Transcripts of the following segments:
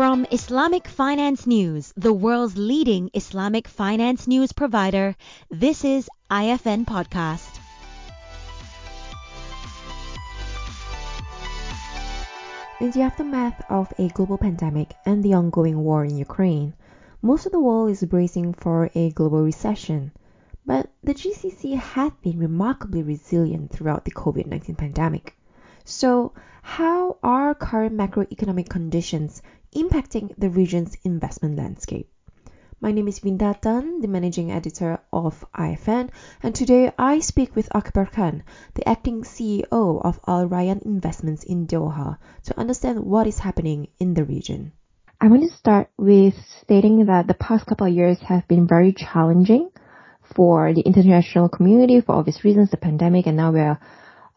From Islamic Finance News, the world's leading Islamic finance news provider, this is IFN Podcast. In the aftermath of a global pandemic and the ongoing war in Ukraine, most of the world is bracing for a global recession. But the GCC had been remarkably resilient throughout the COVID 19 pandemic. So, how are current macroeconomic conditions impacting the region's investment landscape? My name is Vineeta Tan, the managing editor of IFN, and today I speak with Akber Khan, the acting CEO of Al Rayan Investments in Doha, to understand what is happening in the region. I want to start with stating that the past couple of years have been very challenging for the international community for obvious reasons, the pandemic, and now we're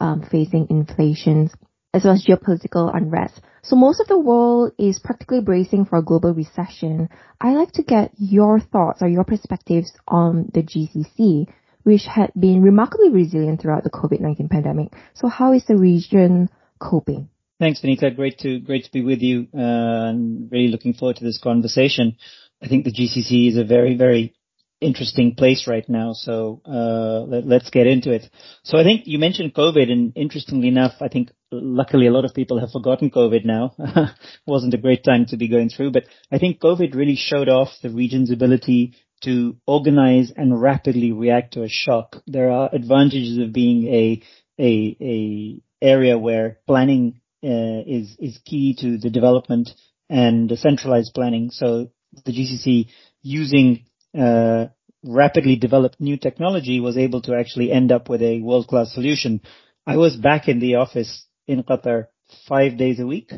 um, facing inflation as well as geopolitical unrest. So most of the world is practically bracing for a global recession. I'd like to get your thoughts or your perspectives on the GCC, which had been remarkably resilient throughout the COVID-19 pandemic. So how is the region coping? Thanks, Vineeta. Great to great to be with you, uh, and really looking forward to this conversation. I think the GCC is a very very interesting place right now. So uh, let, us get into it. So I think you mentioned COVID, and interestingly enough, I think luckily a lot of people have forgotten COVID now. wasn't a great time to be going through, but I think COVID really showed off the region's ability to organize and rapidly react to a shock. There are advantages of being a a a area where planning uh, is is key to the development and centralized planning. So the GCC using uh, rapidly developed new technology was able to actually end up with a world-class solution. I was back in the office in Qatar five days a week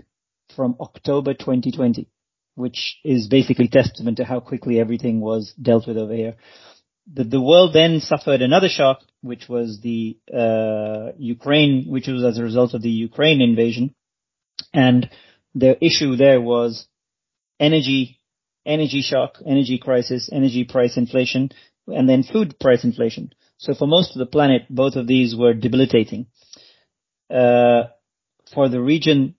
from October 2020, which is basically testament to how quickly everything was dealt with over here. The, the world then suffered another shock, which was the uh, Ukraine, which was as a result of the Ukraine invasion, and the issue there was energy energy shock, energy crisis, energy price inflation, and then food price inflation. So for most of the planet, both of these were debilitating. Uh, for the region,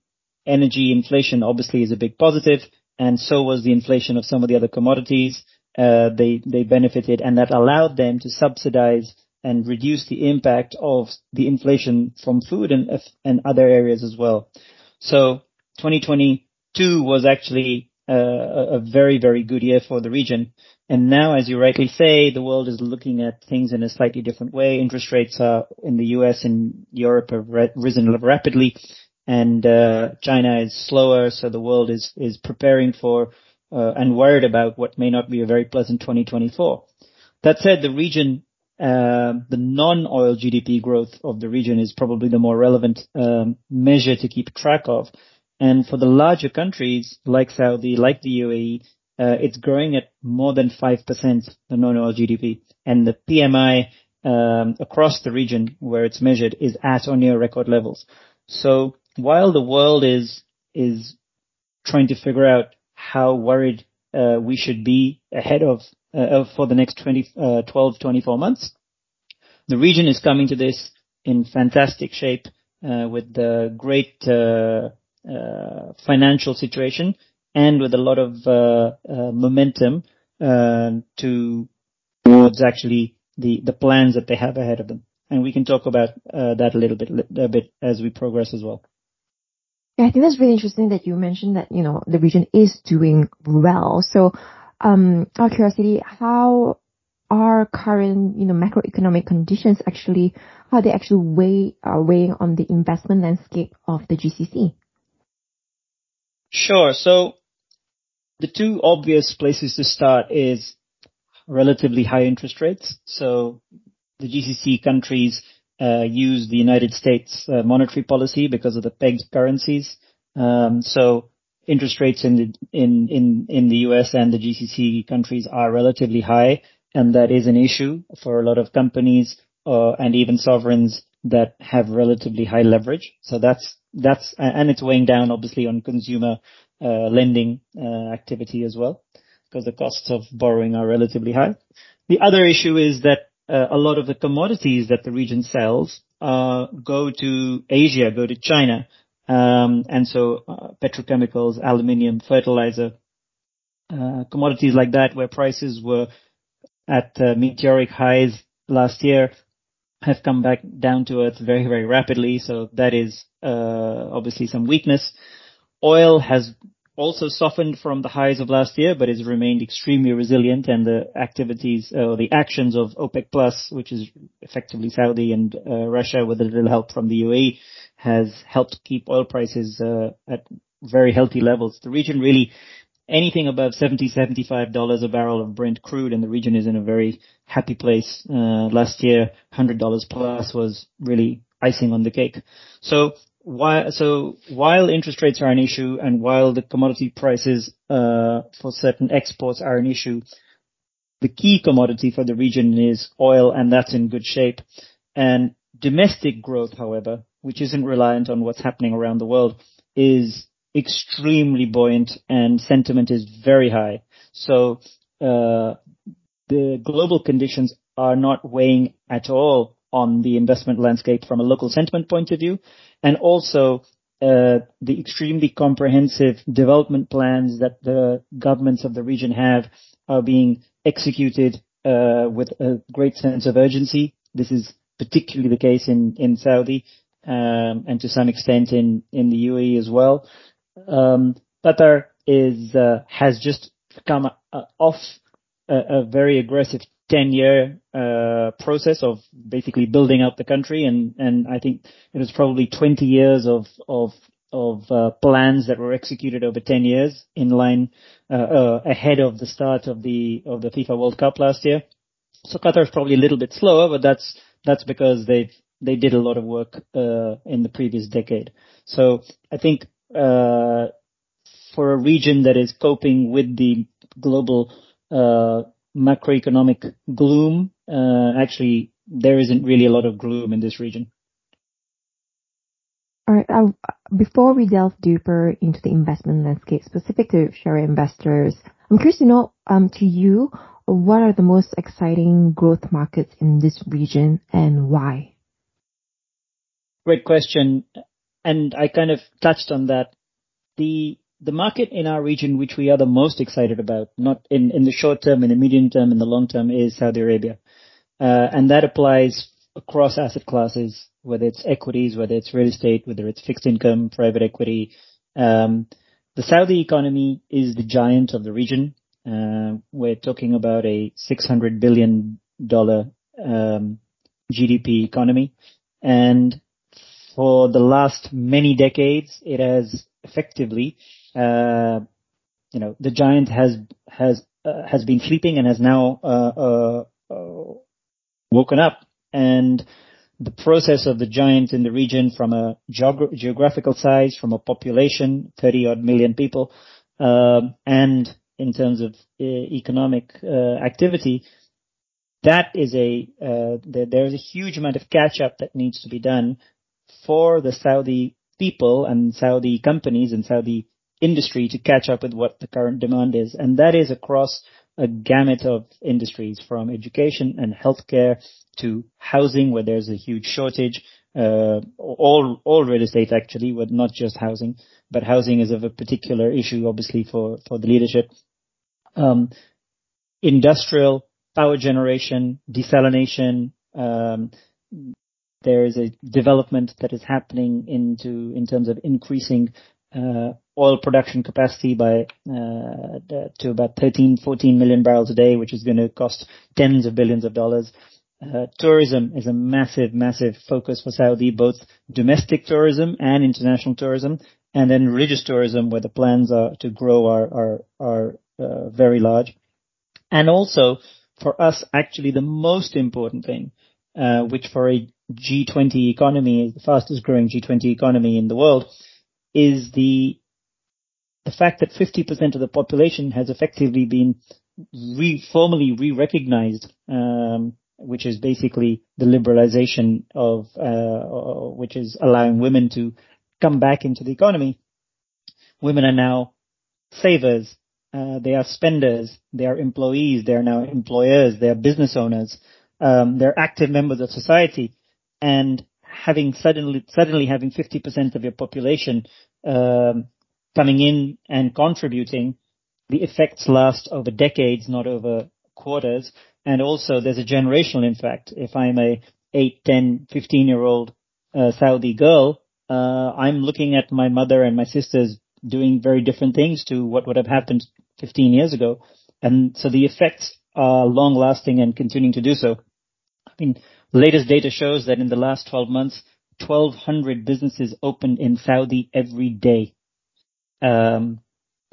energy inflation obviously is a big positive, and so was the inflation of some of the other commodities. Uh, they they benefited, and that allowed them to subsidize and reduce the impact of the inflation from food and and other areas as well. So 2022 was actually a very, very good year for the region. And now, as you rightly say, the world is looking at things in a slightly different way. Interest rates are in the US and Europe have risen rapidly, and uh, China is slower, so the world is is preparing for uh, and worried about what may not be a very pleasant 2024. That said, the region, uh, the non-oil GDP growth of the region is probably the more relevant um, measure to keep track of. And for the larger countries like Saudi, like the UAE, uh, it's growing at more than 5%, the non-oil GDP. And the PMI um, across the region where it's measured is at or near record levels. So while the world is is trying to figure out how worried uh, we should be ahead of, uh, for the next 20, uh, 12, 24 months, the region is coming to this in fantastic shape uh, with the great uh, uh, financial situation and with a lot of uh, uh, momentum to towards actually the the plans that they have ahead of them. And we can talk about that a little bit a bit as we progress as well. Yeah, I think that's really interesting that you mentioned that, you know, the region is doing well. So, um, out of curiosity, how are current, you know, macroeconomic conditions actually, how they actually weigh, are weighing on the investment landscape of the GCC? Sure. So the two obvious places to start is relatively high interest rates. So the GCC countries uh, use the United States uh, monetary policy because of the pegged currencies. Um, so interest rates in the in in in the US and the GCC countries are relatively high, and that is an issue for a lot of companies uh, and even sovereigns that have relatively high leverage. So that's that's and it's weighing down obviously on consumer lending uh, activity as well because the costs of borrowing are relatively high. The other issue is that uh, a lot of the commodities that the region sells uh, go to Asia, go to China, Um, and so uh, petrochemicals, aluminium, fertilizer, uh, commodities like that, where prices were at uh, meteoric highs last year, have come back down to earth very, very rapidly. So that is uh, obviously some weakness. Oil has also softened from the highs of last year, but has remained extremely resilient. And the activities or uh, the actions of OPEC Plus, which is effectively Saudi and uh, Russia, with a little help from the UAE, has helped keep oil prices uh, at very healthy levels. The region really anything above 70 $75 a barrel of Brent crude and the region is in a very happy place. Uh, last year, $100 plus was really icing on the cake. So while, so while interest rates are an issue and while the commodity prices, uh, for certain exports are an issue, the key commodity for the region is oil and that's in good shape. And domestic growth, however, which isn't reliant on what's happening around the world, is extremely buoyant and sentiment is very high. So uh, the global conditions are not weighing at all on the investment landscape from a local sentiment point of view, and also uh, the extremely comprehensive development plans that the governments of the region have are being executed uh, with a great sense of urgency. This is particularly the case in in Saudi um, and to some extent in in the UAE as well um, Qatar is uh, has just come uh, off a, a, very aggressive 10 year uh, process of basically building out the country and and I think it was probably 20 years of of of uh, plans that were executed over 10 years in line uh, uh, ahead of the start of the of the FIFA World Cup last year. So Qatar is probably a little bit slower, but that's that's because they they did a lot of work in the previous decade. So I think uh, for a region that is coping with the global uh, macroeconomic gloom, uh, actually there isn't really a lot of gloom in this region. All right. Uh, before we delve deeper into the investment landscape specific to Sharia investors, I'm curious to know, um, to you, what are the most exciting growth markets in this region and why? Great question and I kind of touched on that. The the market in our region, which we are the most excited about, not in, in the short term, in the medium term, in the long term, is Saudi Arabia. Uh, and that applies across asset classes, whether it's equities, whether it's real estate, whether it's fixed income, private equity. Um, the Saudi economy is the giant of the region. Uh, we're talking about a $600 billion um, GDP economy. And for the last many decades, it has effectively, uh, you know, the giant has has uh, has been sleeping and has now uh, uh, uh, woken up, and the process of the giant in the region, from a geog- geographical size, from a population, 30 odd million people, um, and in terms of economic activity, that is a there is a huge amount of catch up that needs to be done for the Saudi people and Saudi companies and Saudi industry to catch up with what the current demand is. And that is across a gamut of industries from education and healthcare to housing where there's a huge shortage, uh, all, all real estate actually, but not just housing, but housing is of a particular issue obviously for, for the leadership. Um, industrial, power generation, desalination, um, there is a development that is happening into in terms of increasing uh, oil production capacity by uh, to about 13, 14 million barrels a day, which is going to cost tens of billions of dollars. Uh, tourism is a massive, massive focus for Saudi, both domestic tourism and international tourism, and then religious tourism, where the plans are to grow are are are uh, very large. And also, for us, actually, the most important thing, uh, which for a G20 economy, the fastest growing G20 economy in the world, is the the fact that 50% of the population has effectively been re, formally re-recognized, um, which is basically the liberalization of, uh, which is allowing women to come back into the economy. Women are now savers, uh, they are spenders, they are employees, they are now employers, they are business owners, um, they're active members of society and having suddenly suddenly having 50% of your population um, coming in and contributing, the effects last over decades, not over quarters. And also there's a generational impact. If I'm a 8, 10, 15 year old uh, Saudi girl, uh, I'm looking at my mother and my sisters doing very different things to what would have happened 15 years ago. And so the effects are long lasting and continuing to do so. I mean, latest data shows that in the last 12 months, 1200 businesses opened in Saudi every day. Um,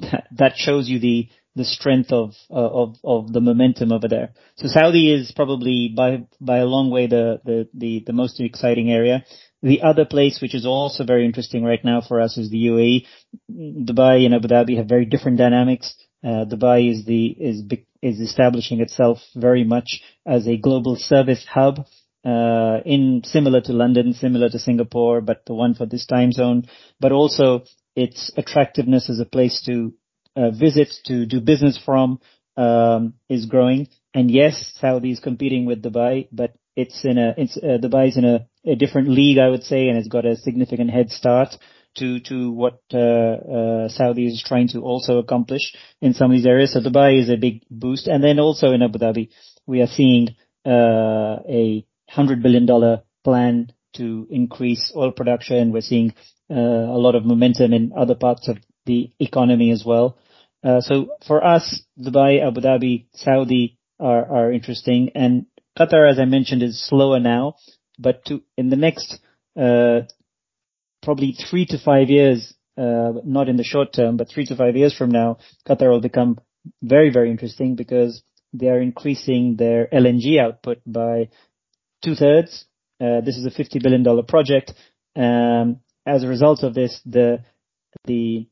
that shows you the the strength of uh, of of the momentum over there. So Saudi is probably by by a long way the the the, the most exciting area. The other place which is also very interesting right now for us is the UAE. Dubai and Abu Dhabi have very different dynamics. Uh, Dubai is the is is establishing itself very much as a global service hub. Uh, in similar to London, similar to Singapore, but the one for this time zone, but also its attractiveness as a place to uh, visit, to do business from, um, is growing. And yes, Saudi is competing with Dubai, but it's in a, it's, uh, Dubai's in a, a different league, I would say, and it's got a significant head start to to what uh, uh, Saudi is trying to also accomplish in some of these areas. So Dubai is a big boost, and then also in Abu Dhabi, we are seeing uh, a hundred billion dollar plan to increase oil production. We're seeing uh, a lot of momentum in other parts of the economy as well. Uh, so for us, Dubai, Abu Dhabi, Saudi are, interesting and Qatar, as I mentioned, is slower now, but in the next, uh, probably three to five years, not in the short term, but three to five years from now, Qatar will become very, very interesting because they are increasing their LNG output by two thirds. Uh, this is a $50 billion project. Um, as a result of this, the, the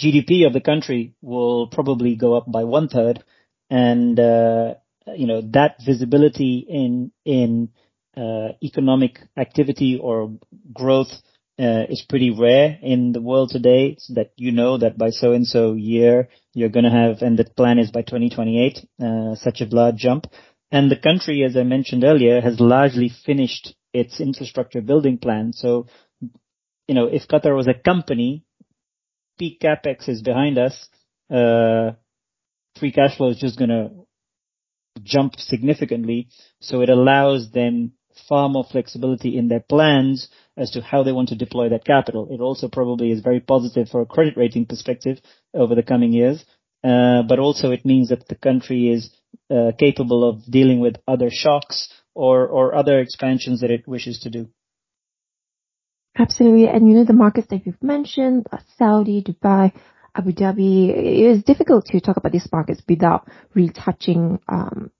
GDP of the country will probably go up by one third, and uh, you know that visibility in in uh, economic activity or growth uh, is pretty rare in the world today. So that you know that by so and so year you're going to have, and the plan is by 2028, uh, such a large jump. And the country, as I mentioned earlier, has largely finished its infrastructure building plan. So, you know, if Qatar was a company, peak capex is behind us, uh, free cash flow is just gonna jump significantly. So it allows them far more flexibility in their plans as to how they want to deploy that capital. It also probably is very positive for a credit rating perspective over the coming years. Uh, but also it means that the country is uh, capable of dealing with other shocks or, or other expansions that it wishes to do. Absolutely. And you know, the markets that you've mentioned, uh, Saudi, Dubai, Abu Dhabi, it is difficult to talk about these markets without really touching um,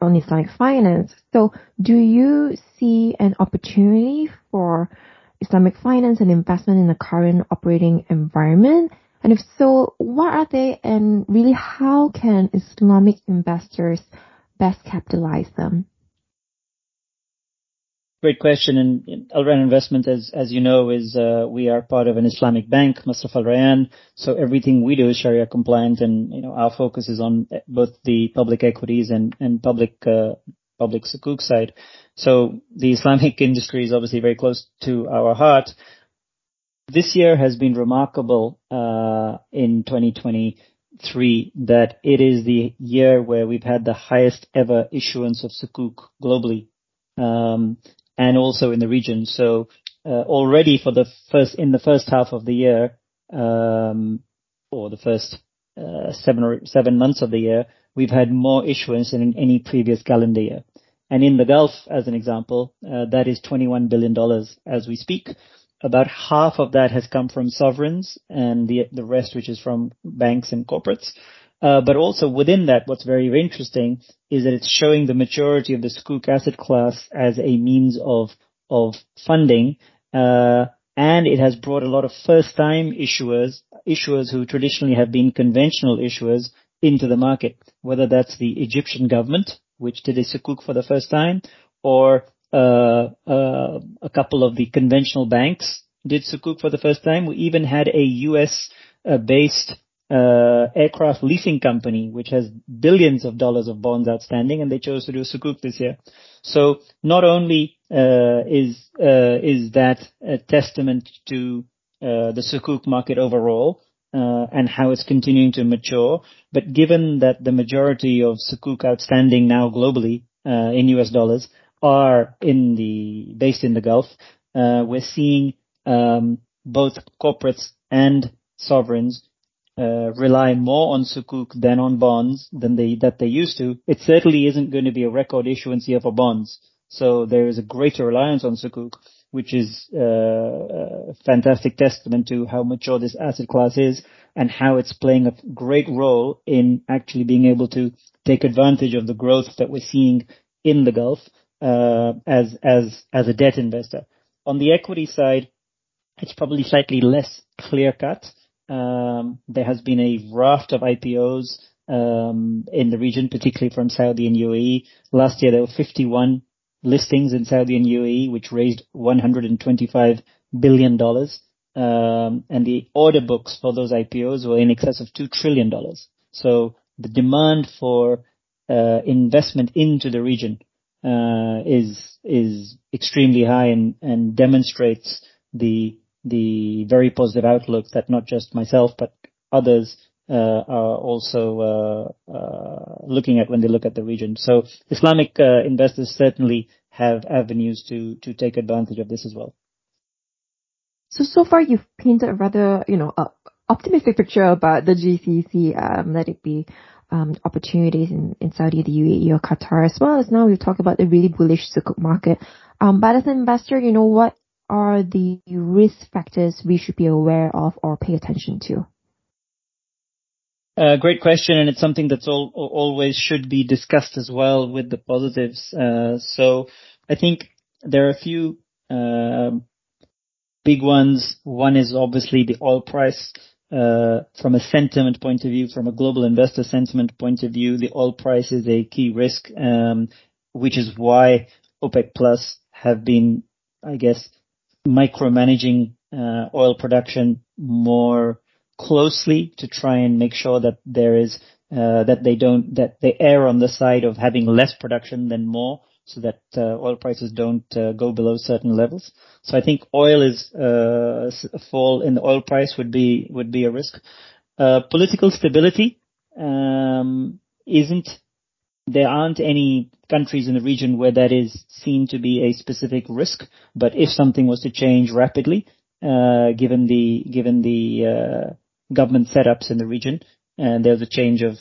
on Islamic finance. So do you see an opportunity for Islamic finance and investment in the current operating environment? And if so, what are they and really how can Islamic investors best capitalize them? Great question. And Al Rayan Investment, as as you know, is uh, we are part of an Islamic bank, Masraf Al Rayan. So everything we do is Sharia compliant, and you know our focus is on both the public equities and and public uh, public sukuk side. So the Islamic industry is obviously very close to our heart. This year has been remarkable uh, in 2023 that it is the year where we've had the highest ever issuance of sukuk globally. Um, and also in the region. So uh, already for the first in the first half of the year, um, or the first uh, seven or seven months of the year, we've had more issuance than in any previous calendar year. And in the Gulf, as an example, uh, that is $21 billion as we speak. About half of that has come from sovereigns and the, the rest, which is from banks and corporates. Uh, but also within that, what's very interesting is that it's showing the maturity of the Sukuk asset class as a means of of funding, uh, and it has brought a lot of first-time issuers, issuers who traditionally have been conventional issuers, into the market. Whether that's the Egyptian government, which did a Sukuk for the first time, or a couple of the conventional banks did Sukuk for the first time. We even had a U.S. Uh, based uh, aircraft leasing company, which has billions of dollars of bonds outstanding, and they chose to do sukuk this year. So not only uh, is uh, is that a testament to uh, the sukuk market overall uh, and how it's continuing to mature, but given that the majority of sukuk outstanding now globally uh, in US dollars are in the based in the Gulf, we're seeing um, both corporates and sovereigns uh, rely more on sukuk than on bonds than they that they used to, it certainly isn't going to be a record issuance year for bonds. So there is a greater reliance on sukuk, which is uh, a fantastic testament to how mature this asset class is and how it's playing a great role in actually being able to take advantage of the growth that we're seeing in the Gulf uh, as as as a debt investor. On the equity side, it's probably slightly less clear cut. Um, there has been a raft of IPOs um, in the region, particularly from Saudi and UAE. Last year, there were 51 listings in Saudi and UAE, which raised $125 billion. Um, and the order books for those IPOs were in excess of $2 trillion. So the demand for uh, investment into the region uh, is is extremely high and, and demonstrates the the very positive outlook that not just myself but others uh, are also uh, uh, looking at when they look at the region. So Islamic uh, investors certainly have avenues to to take advantage of this as well. So so far you've painted a rather you know optimistic picture about the GCC. Um, let it be um, opportunities in, in Saudi, the UAE, or Qatar, as well as now we've talked about the really bullish sukuk market. Um, but as an investor, you know what are the risk factors we should be aware of or pay attention to? Uh, great question, and it's something that's all, always should be discussed as well with the positives. Uh, so I think there are a few uh, big ones. One is obviously the oil price. Uh, from a sentiment point of view, from a global investor sentiment point of view, the oil price is a key risk, um, which is why OPEC Plus have been, I guess, micromanaging uh, oil production more closely to try and make sure that there is uh, that they don't that they err on the side of having less production than more, so that uh, oil prices don't uh, go below certain levels. So I think oil is uh, a fall in the oil price would be would be a risk. Political stability um, isn't there aren't any countries in the region where that is seen to be a specific risk. But if something was to change rapidly, uh, given the given the uh, government setups in the region, and there's a change of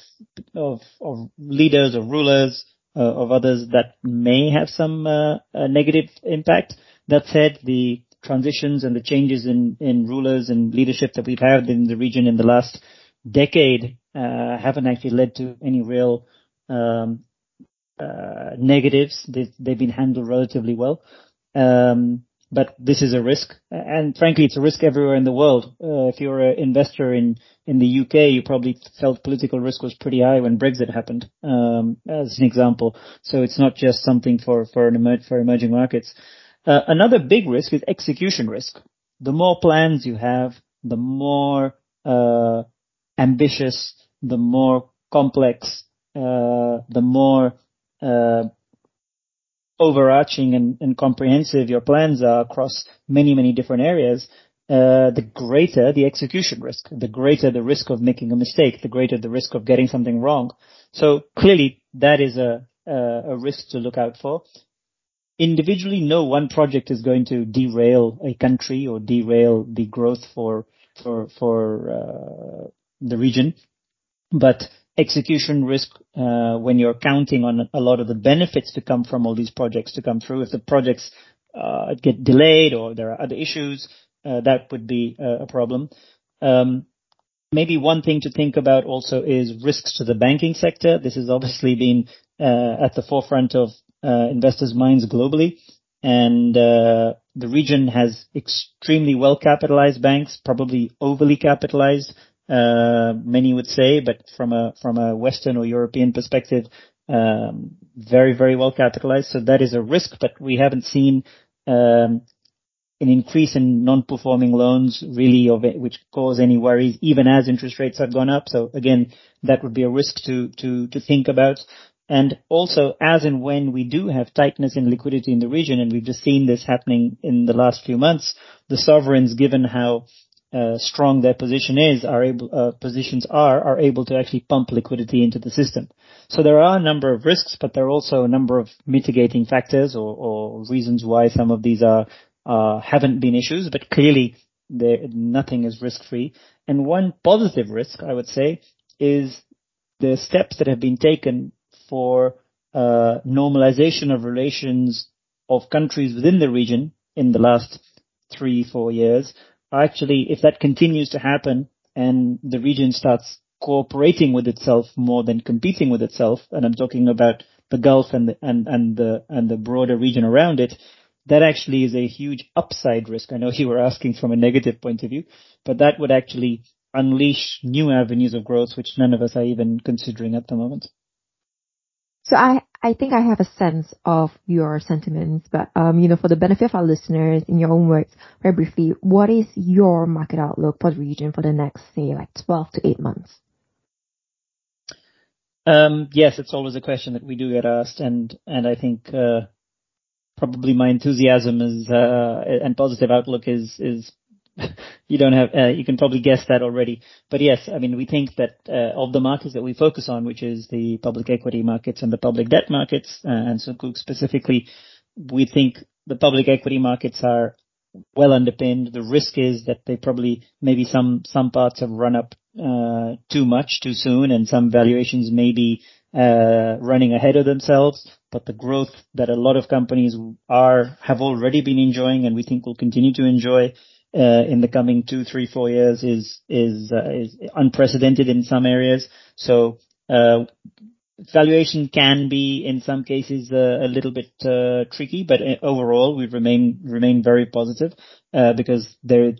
of, of leaders or rulers of others that may have some uh, negative impact. That said, the transitions and the changes in rulers and leadership that we've had in the region in the last decade uh, haven't actually led to any real um, uh, negatives. They've, they've, been handled relatively well. Um, but this is a risk, and frankly, it's a risk everywhere in the world. Uh, if you're an investor in in the UK, you probably felt political risk was pretty high when Brexit happened, um, as an example. So it's not just something for for an emer- for emerging markets. Uh, another big risk is execution risk. The more plans you have, the more uh, ambitious, the more complex uh, the more uh, overarching and, and, comprehensive your plans are across many, many different areas, uh, the greater the execution risk, the greater the risk of making a mistake, the greater the risk of getting something wrong. So clearly that is a, a, a risk to look out for. Individually, no one project is going to derail a country or derail the growth for for for uh, the region, but execution risk uh, when you're counting on a lot of the benefits to come from all these projects to come through. If the projects uh, get delayed or there are other issues, uh, that would be a problem. Um, maybe one thing to think about also is risks to the banking sector. This has obviously been uh, at the forefront of uh, investors' minds globally. And uh, the region has extremely well capitalized banks, probably overly capitalized uh, many would say, but from a from a Western or European perspective, um, very very well capitalized. So that is a risk, but we haven't seen um, an increase in non-performing loans really of it, which cause any worries even as interest rates have gone up. So again, that would be a risk to, to, to think about. And also, as and when we do have tightness in liquidity in the region, and we've just seen this happening in the last few months, the sovereigns, given how uh, strong their position is, are able, uh, positions are, are able to actually pump liquidity into the system. So there are a number of risks, but there are also a number of mitigating factors or, or reasons why some of these are, uh, haven't been issues, but clearly there, nothing is risk free. And one positive risk, I would say, is the steps that have been taken for uh, normalization of relations of countries within the region in the last three, four years. Actually, if that continues to happen and the region starts cooperating with itself more than competing with itself, and I'm talking about the Gulf and the, and, and the, and the broader region around it, that actually is a huge upside risk. I know you were asking from a negative point of view, but that would actually unleash new avenues of growth, which none of us are even considering at the moment. So I, I think I have a sense of your sentiments, but um, you know, for the benefit of our listeners, in your own words, very briefly, what is your market outlook for the region for the next, say, like 12 to 8 months? Um, yes, it's always a question that we do get asked, and and I think uh, probably my enthusiasm is uh, and positive outlook is is you don't have, uh, you can probably guess that already. But yes, I mean, we think that uh, of the markets that we focus on, which is the public equity markets and the public debt markets, uh, and Sukuk specifically, we think the public equity markets are well underpinned. The risk is that they probably, maybe some, some parts have run up uh, too much too soon and some valuations may be uh, running ahead of themselves, but the growth that a lot of companies are, have already been enjoying and we think will continue to enjoy uh, in the coming two, three, four years is is uh, is unprecedented in some areas. So uh, valuation can be in some cases uh, a little bit uh, tricky, but uh, overall we remain remain very positive because there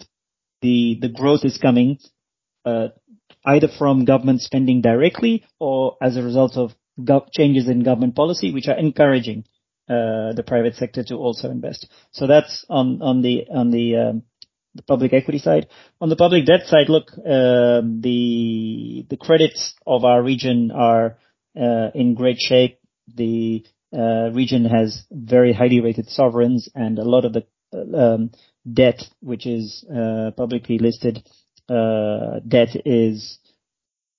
the the growth is coming either from government spending directly or as a result of gov- changes in government policy, which are encouraging the private sector to also invest. So that's on on the on the um, the public equity side. On the public debt side, look, uh, the the credits of our region are uh, in great shape. The uh, region has very highly rated sovereigns, and a lot of the um, debt, which is uh, publicly listed debt, is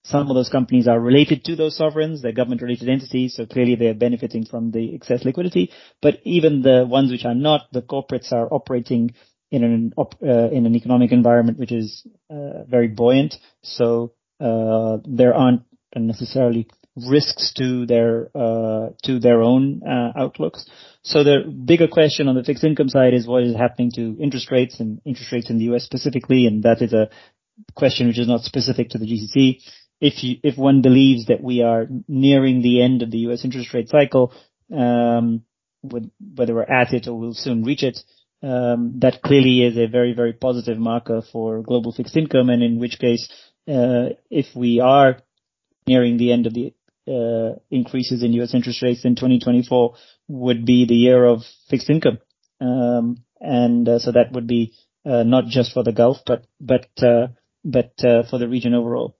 some of those companies are related to those sovereigns, they're government-related entities, so clearly they are benefiting from the excess liquidity. But even the ones which are not, the corporates are operating in an uh, in an economic environment which is uh, very buoyant. So uh, there aren't necessarily risks to their uh, to their own uh, outlooks. So the bigger question on the fixed income side is what is happening to interest rates and interest rates in the U.S. specifically, and that is a question which is not specific to the GCC. If you, if one believes that we are nearing the end of the U.S. interest rate cycle, um, whether we're at it or we'll soon reach it, um, that clearly is a very, very positive marker for global fixed income, and in which case, uh, if we are nearing the end of the uh, increases in U.S. interest rates, then 2024 would be the year of fixed income. Um, and uh, so that would be not just for the Gulf, but but but for the region overall.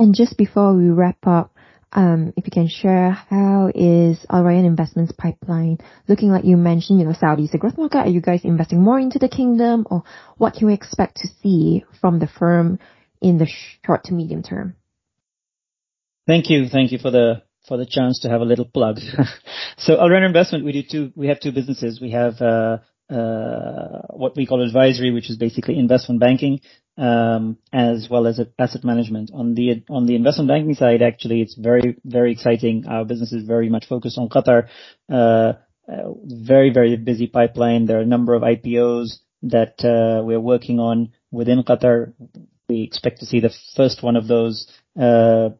And just before we wrap up, if you can share how is Rayan Investments pipeline looking like you mentioned, you know, Saudi is a growth market. Are you guys investing more into the kingdom or what can we expect to see from the firm in the short to medium term? Thank you. Thank you for the for the chance to have a little plug. Rayan Investment, we do two, we have two businesses. We have, uh, uh, what we call advisory, which is basically investment banking, um, as well as asset management. On the on the investment banking side, actually, it's very very exciting. Our business is very much focused on Qatar. Uh, uh, very very busy pipeline. There are a number of IPOs that uh, we're working on within Qatar. We expect to see the first one of those uh,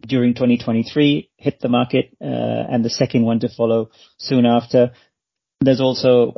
during 2023 hit the market, uh, and the second one to follow soon after there's also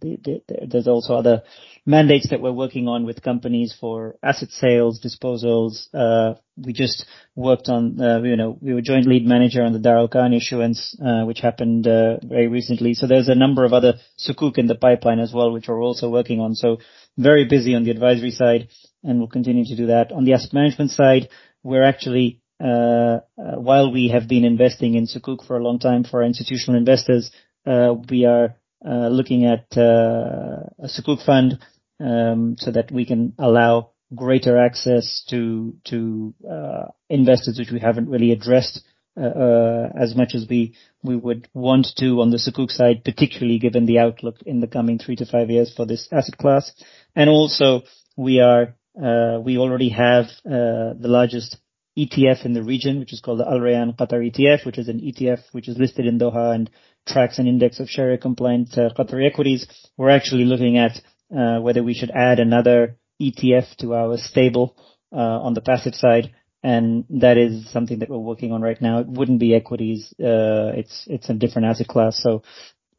the, the, there's also other mandates that we're working on with companies for asset sales, disposals. Uh, we just worked on, uh, you know, we were joint lead manager on the Dar Al Arkan issuance, uh, which happened very recently. So there's a number of other sukuk in the pipeline as well, which we're also working on. So very busy on the advisory side, and we'll continue to do that. On the asset management side, we're actually while we have been investing in sukuk for a long time for our institutional investors, uh, we are looking at a sukuk fund um, so that we can allow greater access to to uh, investors, which we haven't really addressed uh uh, as much as we we would want to on the sukuk side, particularly given the outlook in the coming three to five years for this asset class. And also, we are uh we already have the largest ETF in the region, which is called the Al Rayan Qatar ETF, which is an ETF which is listed in Doha and tracks an index of Sharia compliant uh, Qatari equities. We're actually looking at uh, whether we should add another ETF to our stable uh, on the passive side, and that is something that we're working on right now. It wouldn't be equities. Uh, it's it's a different asset class, so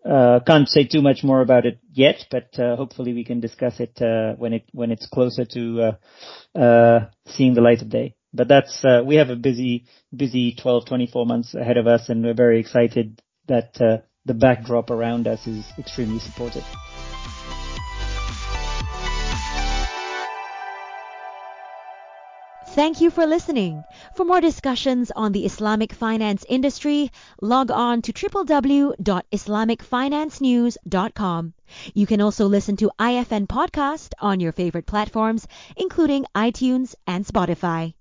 uh, can't say too much more about it yet, but uh, hopefully we can discuss it uh, when it when it's closer to uh, uh, seeing the light of day. But that's uh, we have a busy busy 12 24 months ahead of us, and we're very excited that the backdrop around us is extremely supportive. Thank you for listening. For more discussions on the Islamic finance industry, log on to www.islamicfinancenews.com. You can also listen to IFN podcast on your favorite platforms, including iTunes and Spotify.